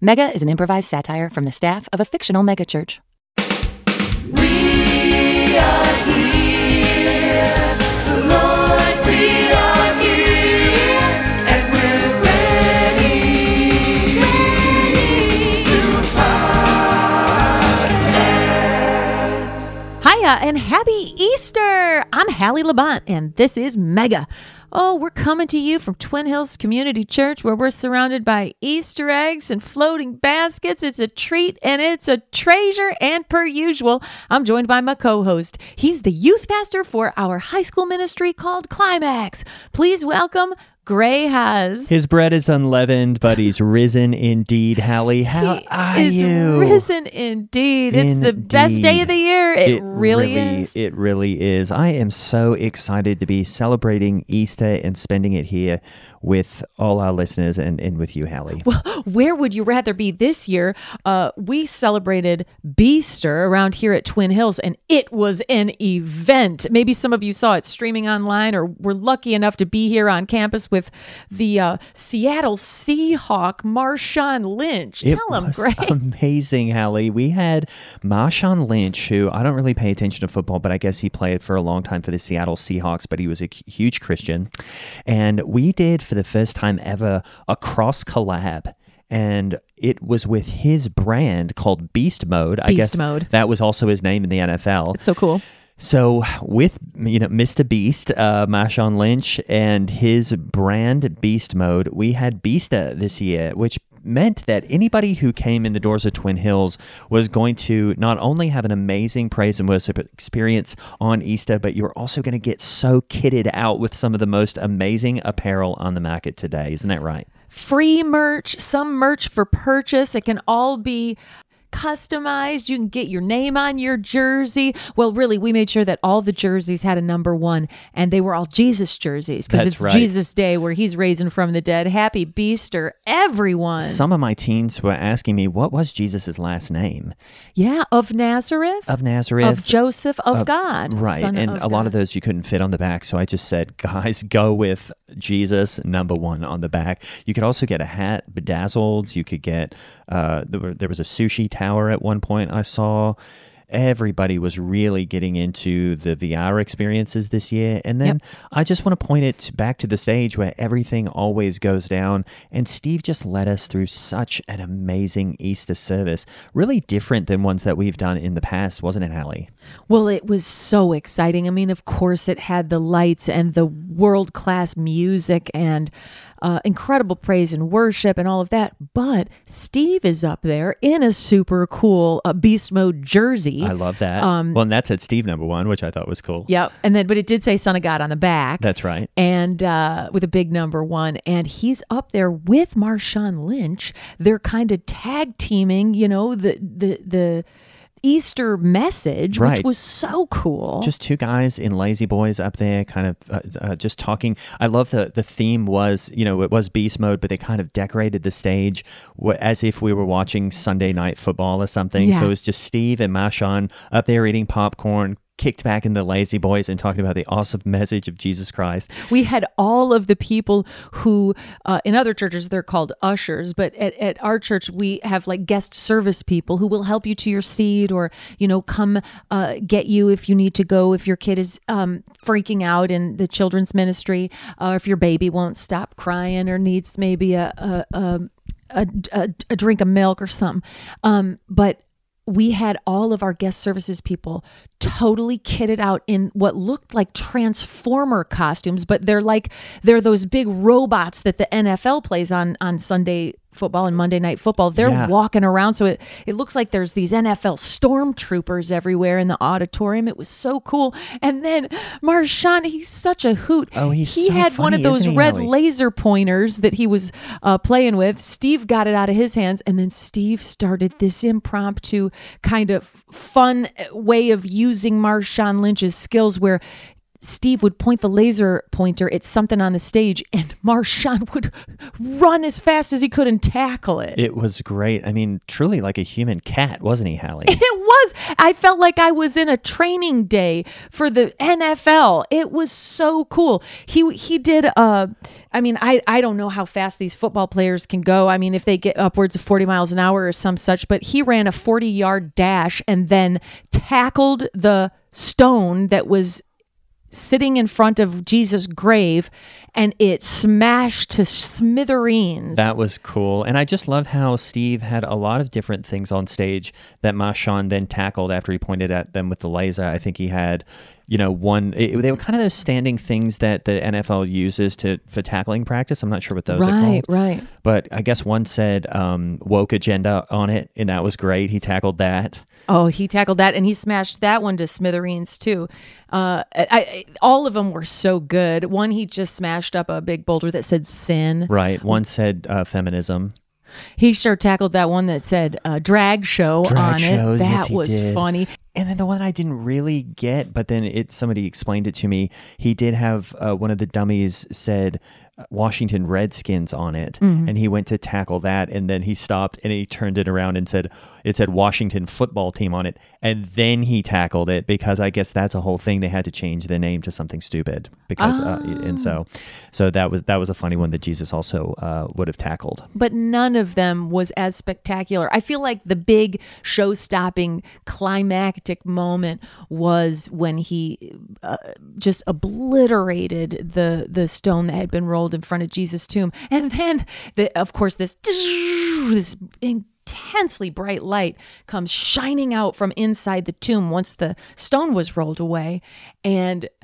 Mega is an improvised satire from the staff of a fictional megachurch. We are here, Lord, we are here, and we're ready, ready to podcast. Hiya and happy Easter! I'm Hallie Labont and this is Mega. Oh, we're coming to you from Twin Hills Community Church where we're surrounded by Easter eggs and floating baskets. It's a treat and it's a treasure. And per usual, I'm joined by my co host. He's the youth pastor for our high school ministry called Climax. Please welcome Gray Has. His bread is unleavened, but he's risen indeed. Hallie, how He are is you? risen indeed. It's the best day of the year. It, really, is. It really is. I am so excited to be celebrating Easter and spending it here with all our listeners and, and with you, Hallie. Well, where would you rather be this year? Uh, we celebrated Beaster around here at Twin Hills, and it was an event. Maybe some of you saw it streaming online, or were lucky enough to be here on campus with the uh, Seattle Seahawk, Marshawn Lynch. It Tell him, Greg. amazing, Hallie. We had Marshawn Lynch, who I don't really pay attention to football, but I guess he played for a long time for the Seattle Seahawks, but he was a huge Christian. And we did, for the first time ever, a cross collab. And it was with his brand called Beast Mode. I guess Mode. that was also his name in the NFL. It's so cool. So with you know Mr. Beast, uh, Marshawn Lynch, and his brand Beast Mode, we had Beaster this year, which meant that anybody who came in the doors of Twin Hills was going to not only have an amazing praise and worship experience on Easter, but you're also going to get so kitted out with some of the most amazing apparel on the market today. Isn't that right? Free merch, some merch for purchase. It can all be customized. You can get your name on your jersey. Well, really, we made sure that all the jerseys had a number one and they were all Jesus jerseys because it's right. Jesus Day where he's raising from the dead. Happy Beaster, everyone. Some of my teens were asking me what was Jesus' last name yeah, of Nazareth, of Nazareth. of Joseph, of God. Right. Son and of a lot of those you couldn't fit on the back. So I just said, guys, go with Jesus, number one on the back. You could also get a hat, bedazzled. You could get, uh, there, was a sushi tower at one point I saw. Everybody was really getting into the VR experiences this year. And then I just want to point it back to the stage where everything always goes down. And Steve just led us through such an amazing Easter service, really different than ones that we've done in the past, wasn't it, Hallie? Well, it was so exciting. I mean, of course, it had the lights and the world class music and uh, incredible praise and worship and all of that. But Steve is up there in a super cool uh, Beast Mode jersey. I love that. Um, well, and that said Steve number one, which I thought was cool. Yep. And then, but it did say Son of God on the back. That's right. and uh, with a big number one, and he's up there with Marshawn Lynch. They're kind of tag teaming, you know, the the the Easter message, which was so cool. Just two guys in La-Z-Boys up there, kind of uh, uh, just talking. I love the the theme was, you know, it was beast mode, but they kind of decorated the stage as if we were watching Sunday night football or something. Yeah. So it was just Steve and Marshawn up there eating popcorn, kicked back in the La-Z-Boys, and talking about the awesome message of Jesus Christ. we had all of the people who uh, in other churches they're called ushers but at, at our church we have like guest service people who will help you to your seat or you know come uh, get you if you need to go if your kid is um, freaking out in the children's ministry or if your baby won't stop crying or needs maybe a a, a, a, a, a drink of milk or something um, but we had all of our guest services people totally kitted out in what looked like transformer costumes but they're like they're those big robots that the NFL plays on on Sunday football and Monday night football they're Yeah. walking around so it it looks like there's these NFL stormtroopers everywhere in the auditorium it was so cool and then Marshawn he's such a hoot Oh, he's he so had one of those red Ellie? laser pointers that he was uh, playing with. Steve got it out of his hands, and then Steve started this impromptu kind of fun way of using Marshawn Lynch's skills where. Steve would point the laser pointer at something on the stage, and Marshawn would run as fast as he could and tackle it. It was great. I mean, truly like a human cat, wasn't he, Hallie? It was. I felt like I was in a training day for the NFL. It was so cool. He he did uh I mean, I I don't know how fast these football players can go. I mean, if they get upwards of 40 miles an hour or some such, but he ran a 40-yard dash and then tackled the stone that was sitting in front of Jesus' grave and it smashed to smithereens. That was cool. And I just love how Steve had a lot of different things on stage that Marshawn then tackled after he pointed at them with the laser. I think he had, you know, one, it, they were kind of those standing things that the NFL uses to for tackling practice. I'm not sure what those are right, called. right. But I guess one said um, woke agenda on it, and that was great. He tackled that. Oh, he tackled that and he smashed that one to smithereens too. Uh, I, I, all of them were so good. One, he just smashed up a big boulder that said sin. Right. One said uh, feminism. He sure tackled that one that said uh, drag show Drag on shows, it. That he was did. funny. And then the one I didn't really get, but then it somebody explained it to me. He did have uh, one of the dummies said uh, Washington Redskins on it, Mm-hmm. and he went to tackle that, and then he stopped and he turned it around and said it said Washington Football Team on it, and then he tackled it because I guess that's a whole thing. They had to change the name to something stupid because, uh, and so, Ah. so that was that was a funny one that Jesus also uh, would have tackled. but none of them was as spectacular. I feel like the big show stopping climactic moment was when he uh, just obliterated the the stone that had been rolled in front of Jesus' tomb. And then the of course this this intensely bright light comes shining out from inside the tomb once the stone was rolled away. And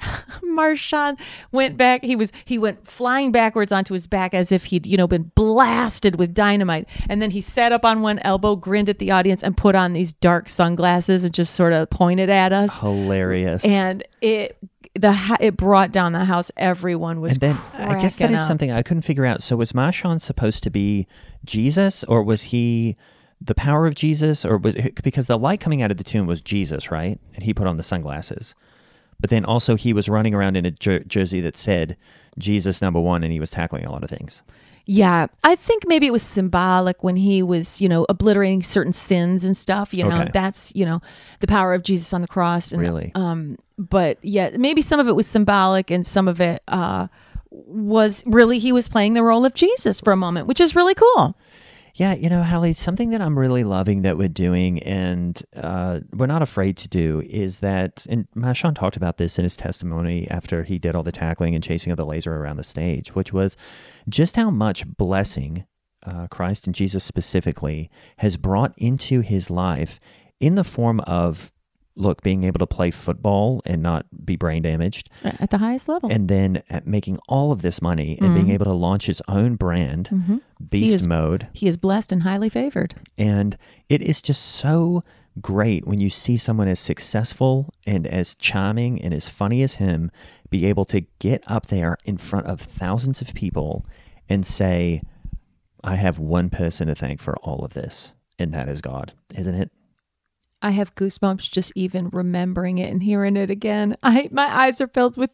Marshawn went back. He was he went flying backwards onto his back as if he'd you know been blasted with dynamite. And then he sat up on one elbow grinned at the audience and put on these dark sunglasses and just sort of pointed at us. Hilarious. and it the ha- it brought down the house everyone was And then I guess that is up. something I couldn't figure out. So was Marshawn supposed to be Jesus or was he the power of Jesus, or was because the light coming out of the tomb was Jesus, right? And he put on the sunglasses. But then also he was running around in a jer- jersey that said Jesus number one, and he was tackling a lot of things. Yeah, I think maybe it was symbolic when he was, you know, obliterating certain sins and stuff. You know, Okay. that's you know the power of Jesus on the cross. And, Really? Um, but yeah, maybe some of it was symbolic, and some of it uh, was really he was playing the role of Jesus for a moment, which is really cool. Yeah, you know, Hallie, something that I'm really loving that we're doing and uh, we're not afraid to do is that, and Marshawn talked about this in his testimony after he did all the tackling and chasing of the laser around the stage, which was just how much blessing uh, Christ and Jesus specifically has brought into his life in the form of, look, being able to play football and not be brain damaged, At the highest level. and then at making all of this money and being mm-hmm. able to launch his own brand, mm-hmm. Beast is- Mode. he is blessed and highly favored. And it is just so great when you see someone as successful and as charming and as funny as him be able to get up there in front of thousands of people and say, I have one person to thank for all of this, and that is God, isn't it? I have goosebumps just even remembering it and hearing it again. I my eyes are filled with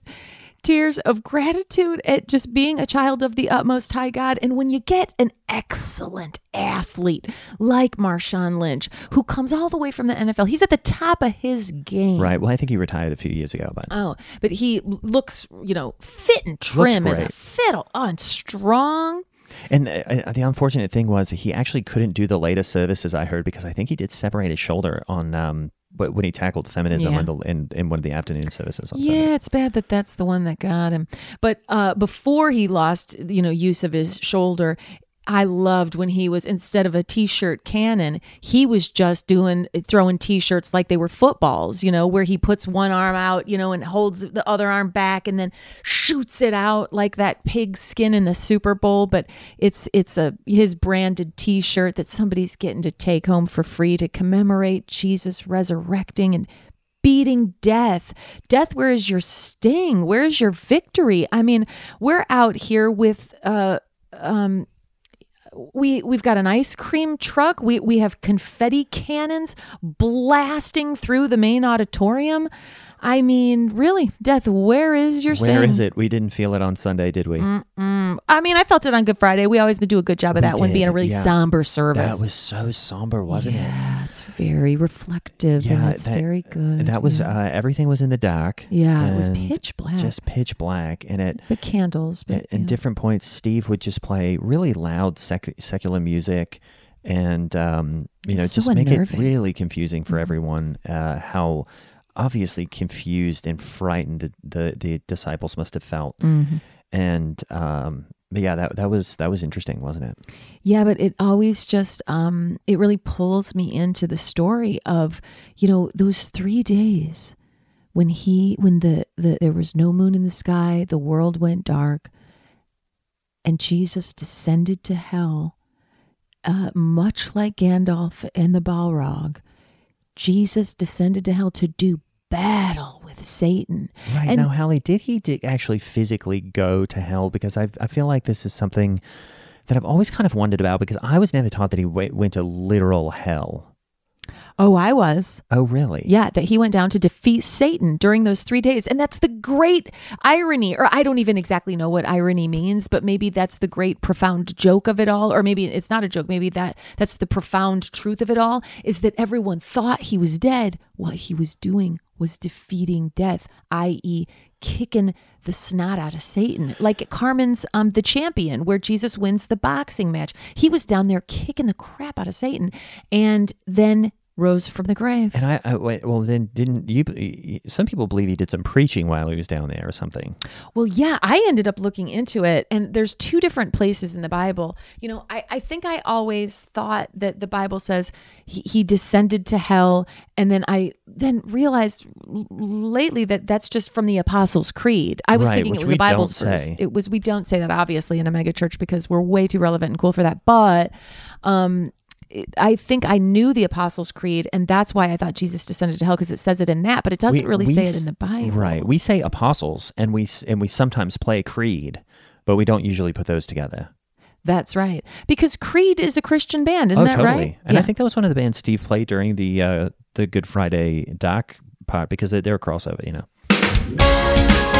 tears of gratitude at just being a child of the utmost high God. And when you get an excellent athlete like Marshawn Lynch, who comes all the way from the NFL, he's at the top of his game. Right. Well, I think he retired a few years ago, but Oh, but he looks, you know, fit and trim as a fiddle. Oh, and strong. And uh, the unfortunate thing was he actually couldn't do the latest services I heard because I think he did separate his shoulder on um wh- when he tackled feminism Yeah. in, the, in in one of the afternoon services. On Yeah, Sunday. it's bad that that's the one that got him. But uh, before he lost, you know, use of his shoulder, I loved when he was instead of a t-shirt cannon, he was just doing throwing t-shirts like they were footballs, you know, where he puts one arm out, you know, and holds the other arm back and then shoots it out like that pig skin in the Super Bowl, but it's it's a his branded t-shirt that somebody's getting to take home for free to commemorate Jesus resurrecting and beating death. Death, where is your sting? Where's your victory? I mean, we're out here with uh um we we've got an ice cream truck. We we have confetti cannons blasting through the main auditorium. I mean, really, death, where is your sting? Where is it? We didn't feel it on Sunday, did we? Mm, I mean, I felt it on Good Friday. We always do a good job of We that one being a really yeah. somber service. That was so somber, wasn't it? yeah, it's very reflective Yeah, and it's that- very good. That was yeah. uh, everything was in the dark. Yeah, it was pitch black. just pitch black, and it, the candles. But at, different points, Steve would just play really loud sec- secular music, and um, you know, So just make it really confusing for Mhm. everyone. Uh, how obviously confused and frightened the, the the disciples must have felt, Mhm. and um, but yeah, that that was that was interesting, wasn't it? Yeah, but it always just um it really pulls me into the story of, you know, those 3 days when he when the, the there was no moon in the sky, the world went dark and Jesus descended to hell uh, much like Gandalf and the Balrog. Jesus descended to hell to do battle with Satan. Right And- now, Hallie, did he di- actually physically go to hell? Because I I feel like this is something that I've always kind of wondered about because I was never taught that he went to literal hell. Oh, I was. Oh, really? Yeah, that he went down to defeat Satan during those three days. And that's the great irony, or I don't even exactly know what irony means, but maybe that's the great profound joke of it all. Or maybe it's not a joke. Maybe that that's the profound truth of it all is that everyone thought he was dead. What he was doing was defeating death, i.e., kicking the snot out of Satan. Like Carman's um the champion, where Jesus wins the boxing match. He was down there kicking the crap out of Satan and then rose from the grave. And I, I well, then didn't you? Some people believe he did some preaching while he was down there or something. Well, yeah, I ended up looking into it, and there's two different places in the Bible. You know, I, I think I always thought that the Bible says he, he descended to hell, and then I then realized lately that that's just from the Apostles' Creed. I was Right, thinking it was a Bible's don't verse. say. It was we don't say that obviously in a mega church because we're way too relevant and cool for that. But um, I think I knew the Apostles' Creed, and that's why I thought Jesus descended to hell because it says it in that, but it doesn't We- really we say s- it in the Bible. Right. We say apostles, and we and we sometimes play creed, but we don't usually put those together. That's right. Because Creed is a Christian band, isn't oh, that totally. right? And I think that was one of the bands Steve played during the uh, the Good Friday doc part because they, they're a crossover, you know.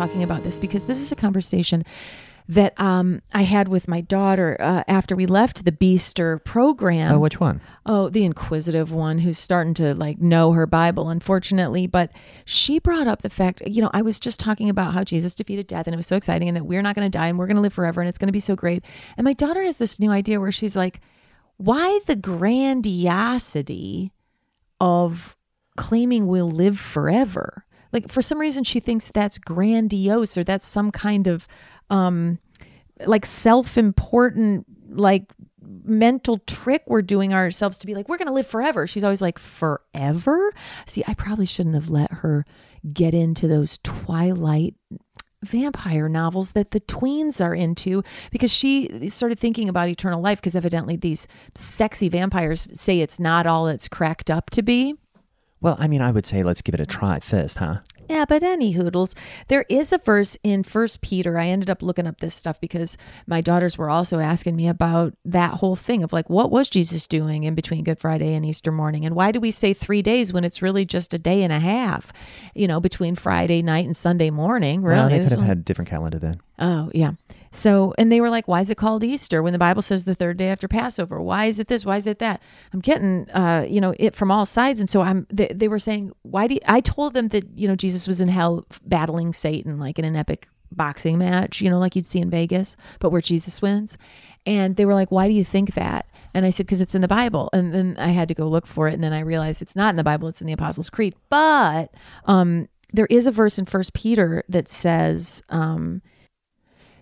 talking about this because this is a conversation that um, I had with my daughter uh, after we left the Beaster program. Oh, which one? Oh, the inquisitive one who's starting to like know her Bible, unfortunately. But she brought up the fact, you know, I was just talking about how Jesus defeated death and it was so exciting and that we're not going to die and we're going to live forever and it's going to be so great. And my daughter has this new idea where she's like, why the grandiosity of claiming we'll live forever? Like, for some reason, she thinks that's grandiose or that's some kind of um, like self important, like mental trick we're doing ourselves to be like, we're going to live forever. She's always like, forever? See, I probably shouldn't have let her get into those Twilight vampire novels that the tweens are into because she started thinking about eternal life because evidently these sexy vampires say it's not all it's cracked up to be. Well, I mean, I would say let's give it a try first, huh? Yeah, but any hoodles. There is a verse in First Peter. I ended up looking up this stuff because my daughters were also asking me about that whole thing of like, what was Jesus doing in between Good Friday and Easter morning? And why do we say three days when it's really just a day and a half, you know, between Friday night and Sunday morning? Really? Well, they could have had a different calendar then. Oh, yeah. So, and they were like, why is it called Easter when the Bible says the third day after Passover? Why is it this? Why is it that? I'm getting, uh, you know, it from all sides. And so I'm, they, they were saying, why do you, I told them that, you know, Jesus was in hell battling Satan, like in an epic boxing match, you know, like you'd see in Vegas, but where Jesus wins. And they were like, why do you think that? And I said, because it's in the Bible. And then I had to go look for it. And then I realized it's not in the Bible, it's in the Apostles' Creed. But, um, there is a verse in First Peter that says, um,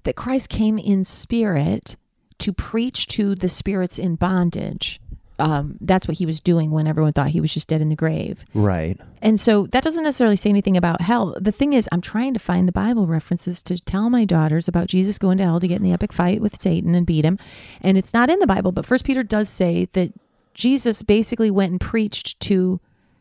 that Christ came in spirit to preach to the spirits in bondage. Um, that's what he was doing when everyone thought he was just dead in the grave. Right. And so that doesn't necessarily say anything about hell. The thing is, I'm trying to find the Bible references to tell my daughters about Jesus going to hell to get in the epic fight with Satan and beat him. And it's not in the Bible, but First Peter does say that Jesus basically went and preached to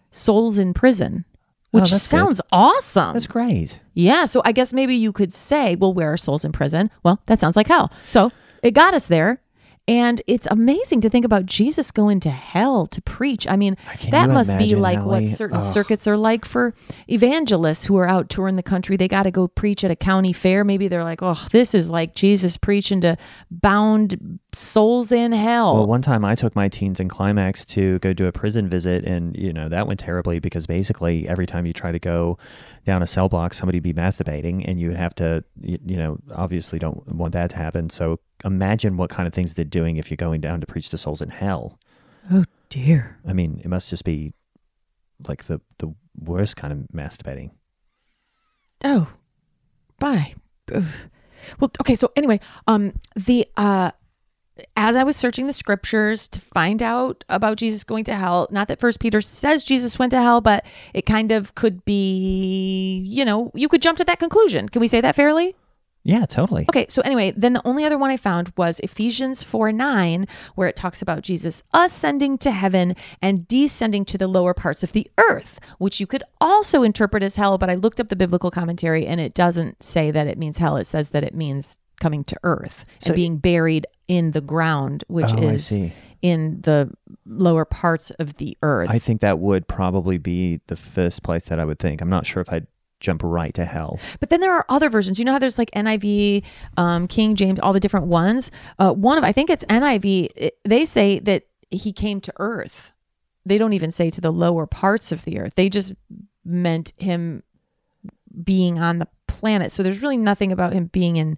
souls in prison, which Oh, that's good. sounds awesome. That's great. Yeah, so I guess maybe you could say, well, where are souls in prison? Well, that sounds like hell. So it got us there. And it's amazing to think about Jesus going to hell to preach. I mean, Can that must be like what certain circuits are like for evangelists who are out touring the country. They got to go preach at a county fair. Maybe they're like, oh, this is like Jesus preaching to bound souls in hell. Well, one time I took my teens in Climax to go do a prison visit, and you know that went terribly because basically every time you try to go down a cell block, somebody would be masturbating, and you would have to, you, you know, obviously don't want that to happen. So imagine what kind of things they're doing if you're going down to preach to souls in hell. oh, dear. I mean, it must just be like the the worst kind of masturbating. Oh, bye. Ugh. Well, okay. So anyway, um, the uh, as I was searching the scriptures to find out about Jesus going to hell, not that First Peter says Jesus went to hell, but it kind of could be, you know, you could jump to that conclusion. Can we say that fairly? Yeah, totally. Okay, so anyway, then the only other one I found was Ephesians 4 9, where it talks about Jesus ascending to heaven and descending to the lower parts of the earth, which you could also interpret as hell. But I looked up the biblical commentary and it doesn't say that it means hell. It says that it means coming to earth and being buried in the ground, which Oh, is in the lower parts of the earth. I think that would probably be the first place that I would think. I'm not sure if I'd jump right to hell. But then there are other versions. You know how there's like NIV, um, King James, all the different ones. Uh, one of I think it's NIV. it- they say that he came to Earth. They don't even say to the lower parts of the earth. They just meant him being on the planet. So there's really nothing about him being in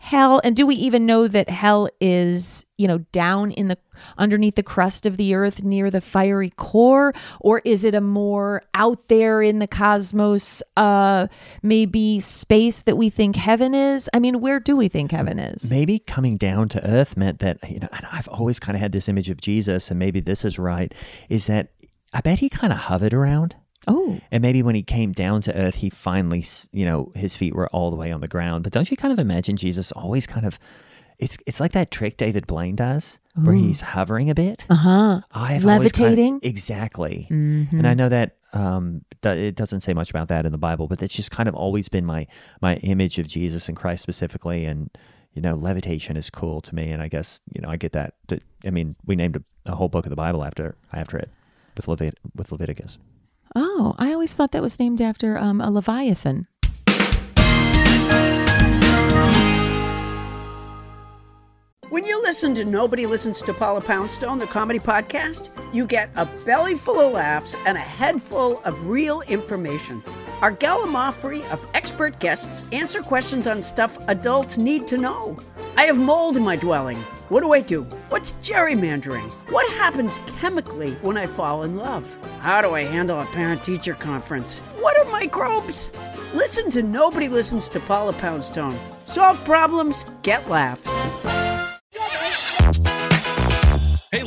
hell. And do we even know that hell is, you know, down in the underneath the crust of the earth near the fiery core? Or is it a more out there in the cosmos, uh, maybe space that we think heaven is? I mean, where do we think heaven is? Maybe coming down to earth meant that, you know, and I've always kind of had this image of Jesus, and maybe this is right, is that I bet he kind of hovered around. Oh, And maybe when he came down to earth, he finally, you know, his feet were all the way on the ground. But don't you kind of imagine Jesus always kind of, it's it's like that trick David Blaine does, where he's hovering a bit. uh huh. I've always kinda- Levitating? exactly. Mm-hmm. And I know that um, th- it doesn't say much about that in the Bible, but it's just kind of always been my my image of Jesus and Christ specifically. And you know, levitation is cool to me, and I guess you know I get that. I mean, we named a, a whole book of the Bible after after it with Levit- with Leviticus. Oh, I always thought that was named after um, a leviathan. When you listen to Nobody Listens to Paula Poundstone, the comedy podcast, you get a belly full of laughs and a head full of real information. Our gallimaufry of expert guests answer questions on stuff adults need to know. I have mold in my dwelling. What do I do? What's gerrymandering? What happens chemically when I fall in love? How do I handle a parent teacher conference? What are microbes? Listen to Nobody Listens to Paula Poundstone. Solve problems, get laughs.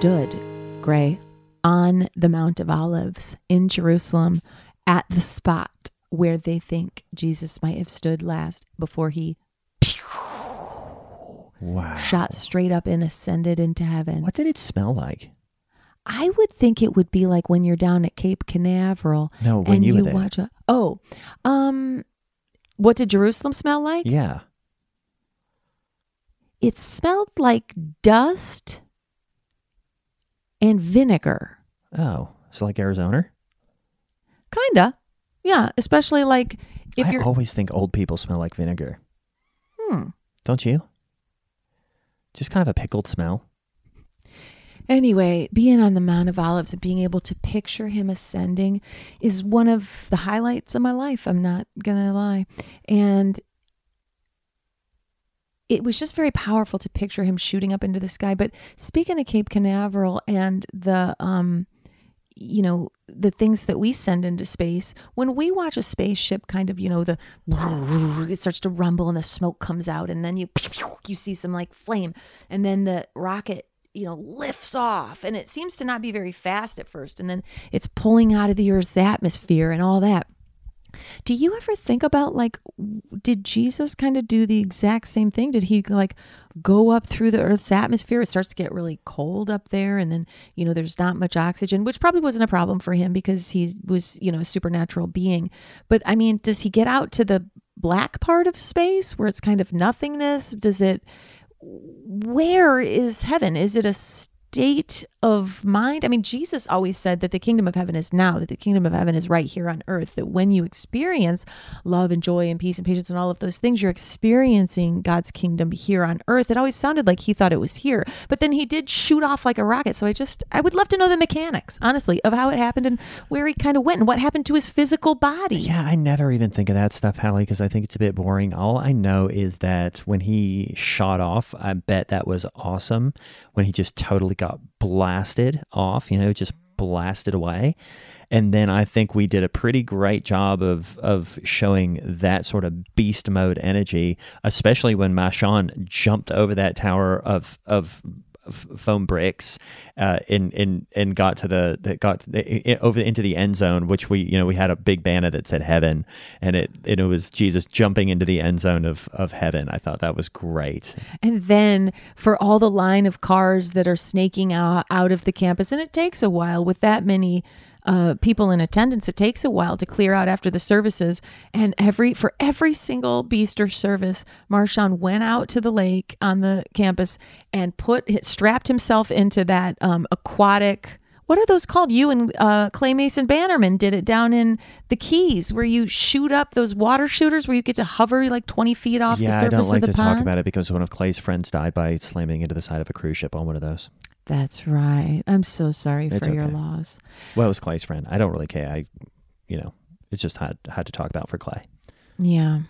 stood, Gray, on the Mount of Olives in Jerusalem at the spot where they think Jesus might have stood last before he Wow. shot straight up and ascended into heaven. What did it smell like? I would think it would be like when you're down at Cape Canaveral No, when and you you, watch a Oh, um what did Jerusalem smell like? Yeah. It smelled like dust and vinegar. Oh, so like Arizona? Kinda. Yeah, especially like if I you're always think old people smell like vinegar. Hmm. Don't you? Just kind of a pickled smell. Anyway, being on the Mount of Olives and being able to picture him ascending is one of the highlights of my life. I'm not going to lie. And it was just very powerful to picture him shooting up into the sky. But speaking of Cape Canaveral and the, um, you know, the things that we send into space, when we watch a spaceship kind of, you know, the it starts to rumble and the smoke comes out, and then you you see some like flame, and then the rocket you know lifts off. And it seems to not be very fast at first. And then it's pulling out of the earth's atmosphere and all that Do you ever think about like, did Jesus kind of do the exact same thing? Did he like go up through the Earth's atmosphere? It starts to get really cold up there, and then you know there's not much oxygen, which probably wasn't a problem for him because he was you know a supernatural being. But I mean, does he get out to the black part of space where it's kind of nothingness? Does it? Where is heaven? Is it a state of mind? I mean, Jesus always said that the kingdom of heaven is now, that the kingdom of heaven is right here on earth, that when you experience love and joy and peace and patience and all of those things, you're experiencing God's kingdom here on earth. It always sounded like he thought it was here, but then he did shoot off like a rocket. So I just, I would love to know the mechanics, honestly, of how it happened and where he kind of went and what happened to his physical body. Yeah, I never even think of that stuff, Hallie, because I think it's a bit boring. All I know is that when he shot off, I bet that was awesome. When he just totally got blasted off, you know, just blasted away. And then I think we did a pretty great job of of showing that sort of beast mode energy, especially when Marshawn jumped over that tower of of f- foam bricks uh, and and and got to the that got the, over into the end zone, which we you know we had a big banner that said heaven, and it and it was Jesus jumping into the end zone of of heaven. I thought that was great. And then for all the line of cars that are snaking out, out of the campus, and it takes a while with that many uh, people in attendance, it takes a while to clear out after the services. And every for every single Beaster service, Marshawn went out to the lake on the campus and put strapped himself into that um, aquatic. What are those called? You and uh, Clay Mason Bannerman did it down in the Keys, where you shoot up those water shooters, where you get to hover like twenty feet off the yeah, I don't like to pond. talk about it because one of Clay's friends died by slamming into the side of a cruise ship on one of those. That's right. I'm so sorry It's for your loss. Well, it was Clay's friend. I don't really care. I, you know, it's just had had to talk about for Clay. Yeah.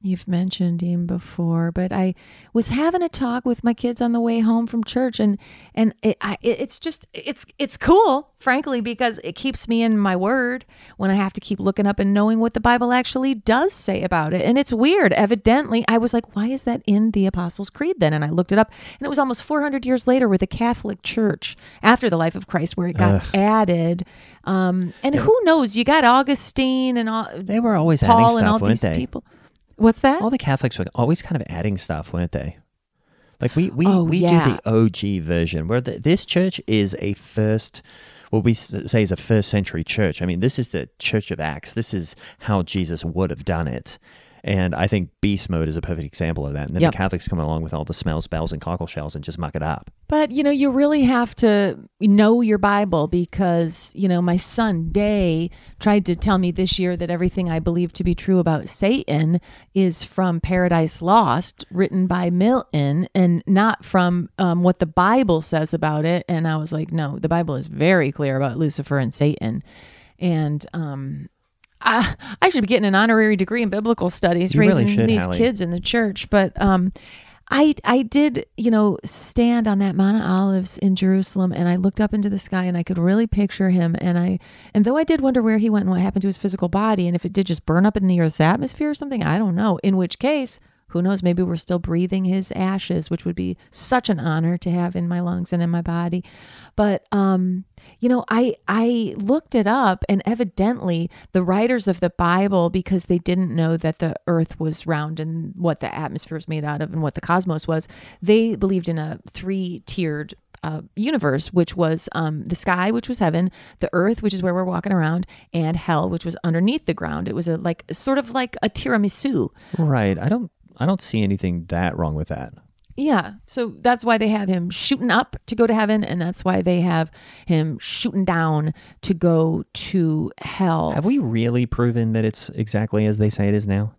You've mentioned him before, but I was having a talk with my kids on the way home from church, and and it, I, it's just it's it's cool, frankly, because it keeps me in my word when I have to keep looking up and knowing what the Bible actually does say about it. And it's weird. Evidently, I was like, why is that in the Apostles' Creed then? And I looked it up, and it was almost 400 years later with the Catholic Church after the life of Christ, where it got Ugh. added. Um, and who knows? You got Augustine and all. They were always Paul adding and stuff, all these they? people. What's that? All the Catholics were always kind of adding stuff, weren't they? Like we we Oh, we yeah. do the OG version, where the, this church is a first, what we say is a first century church. I mean, this is the Church of Acts. This is how Jesus would have done it. And I think beast mode is a perfect example of that. And then Yep. the Catholics come along with all the smells, bells, and cockle shells and just muck it up. But you know, you really have to know your Bible because you know, my son Day tried to tell me this year that everything I believe to be true about Satan is from Paradise Lost, written by Milton, and not from um, what the Bible says about it. And I was like, no, the Bible is very clear about Lucifer and Satan, and um. I, I should be getting an honorary degree in biblical studies, You really raising should, these Hallie. kids in the church. But um, I I did you know stand on that Mount of Olives in Jerusalem, and I looked up into the sky, and I could really picture him. And I and though I did wonder where he went and what happened to his physical body, and if it did just burn up in the Earth's atmosphere or something, I don't know. In which case. Who knows? Maybe we're still breathing his ashes, which would be such an honor to have in my lungs and in my body. But um, you know, I I looked it up, and evidently the writers of the Bible, because they didn't know that the Earth was round and what the atmosphere was made out of and what the cosmos was, they believed in a three tiered uh, universe, which was um, the sky, which was heaven, the earth, which is where we're walking around, and hell, which was underneath the ground. It was a like sort of like a tiramisu. Right. I don't I don't see anything that wrong with that. Yeah. So that's why they have him shooting up to go to heaven, and that's why they have him shooting down to go to hell. Have we really proven that it's exactly as they say it is now?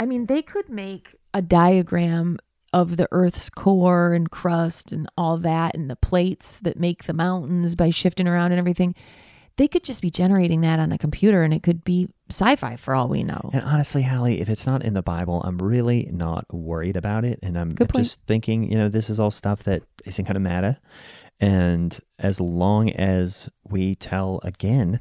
I mean, they could make a diagram of the Earth's core and crust and all that, and the plates that make the mountains by shifting around and everything. They could just be generating that on a computer, and it could be sci-fi for all we know. And honestly, Hallie, if it's not in the Bible, I'm really not worried about it. And I'm just thinking, you know, this is all stuff that isn't going to matter. And as long as we tell again,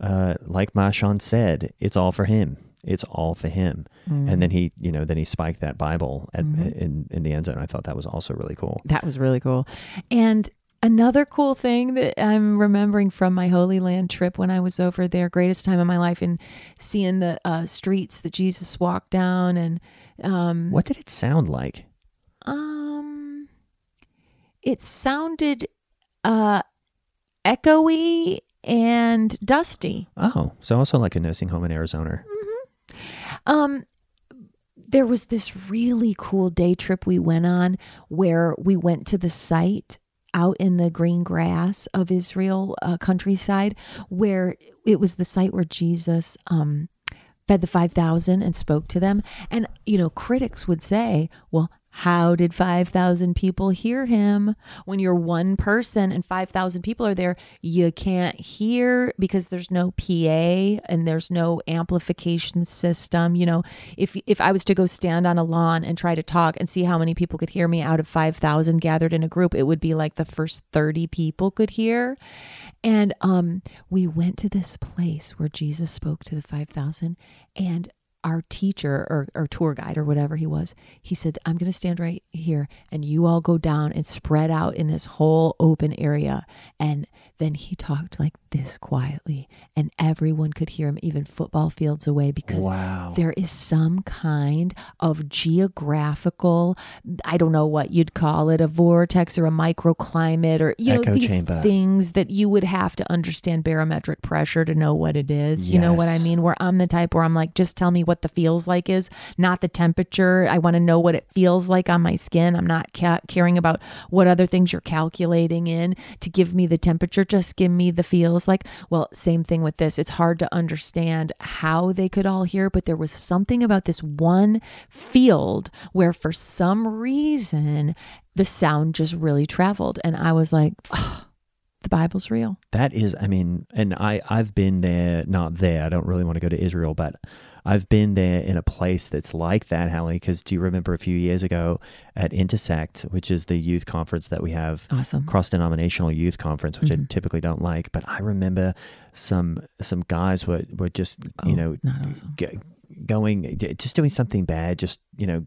uh, like Marshawn said, it's all for him. It's all for him. Mm. And then he, you know, then he spiked that Bible at, Mhm. in in the end zone. I thought that was also really cool. That was really cool. And Another cool thing that I'm remembering from my Holy Land trip when I was over there, greatest time of my life, and seeing the uh, streets that Jesus walked down, and um, What did it sound like? um, it sounded uh, echoey and dusty. Oh, so also like a nursing home in Arizona. Um, there was this really cool day trip we went on where we went to the site out in the green grass of Israel uh, countryside, where it was the site where Jesus um, fed the 5,000 and spoke to them. And, you know, critics would say, well, how did 5,000 people hear him? When you're one person and 5,000 people are there, you can't hear because there's no PA and there's no amplification system. You know, if if I was to go stand on a lawn and try to talk and see how many people could hear me out of 5,000 gathered in a group, it would be like the first 30 people could hear. And um we went to this place where Jesus spoke to the 5,000 and our teacher or, or tour guide or whatever he was, he said, I'm going to stand right here and you all go down and spread out in this whole open area. And then he talked like this quietly and everyone could hear him, even football fields away, because Wow. there is some kind of geographical, I don't know what you'd call it, a vortex or a microclimate or, you know, these chamber. things that you would have to understand barometric pressure to know what it is. You know what I mean? Where I'm the type where I'm like, just tell me what the feels like is, not the temperature. I want to know what it feels like on my skin. I'm not ca- caring about what other things you're calculating in to give me the temperature. Just give me the feels like. Well, same thing with this. It's hard to understand how they could all hear, but there was something about this one field where for some reason the sound just really traveled. And I was like, "Ah, the Bible's real. That is, I mean, and I I've been there, not there. I don't really want to go to Israel, but I've been there in a place that's like that, Hallie. Because do you remember a few years ago at Intersect, which is the youth conference that we have, Awesome. cross denominational youth conference, which Mhm. I typically don't like, but I remember some some guys were were just you Oh, know not awesome. g- going just doing something bad, just you know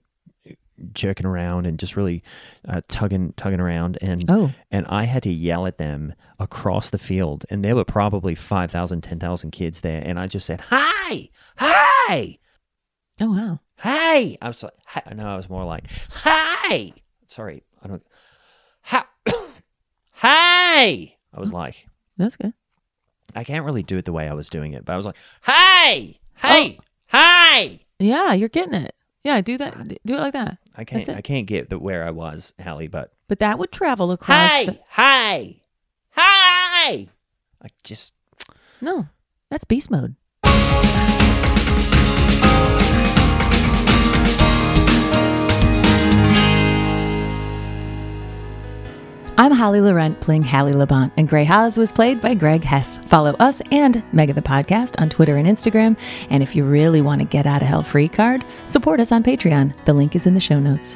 jerking around and just really uh, tugging tugging around and Oh. and I had to yell at them across the field and there were probably 5,000 10,000 kids there and I just said hi hi Oh, wow. hi I was like hi. no I was more like hi sorry I don't hi hi I was like That's good. I can't really do it the way I was doing it but I was like hi hey hi Yeah, you're getting it. Yeah, do that. Do it like that. I can't I can't get the where I was Hallie but But that would travel across. hi the- hi hi I just no, that's beast mode. I'm Holly Laurent playing Hallie Labont, and Grey Haas was played by Greg Hess. Follow us and Mega the Podcast on Twitter and Instagram. And if you really want to get out of hell free card, support us on Patreon. The link is in the show notes.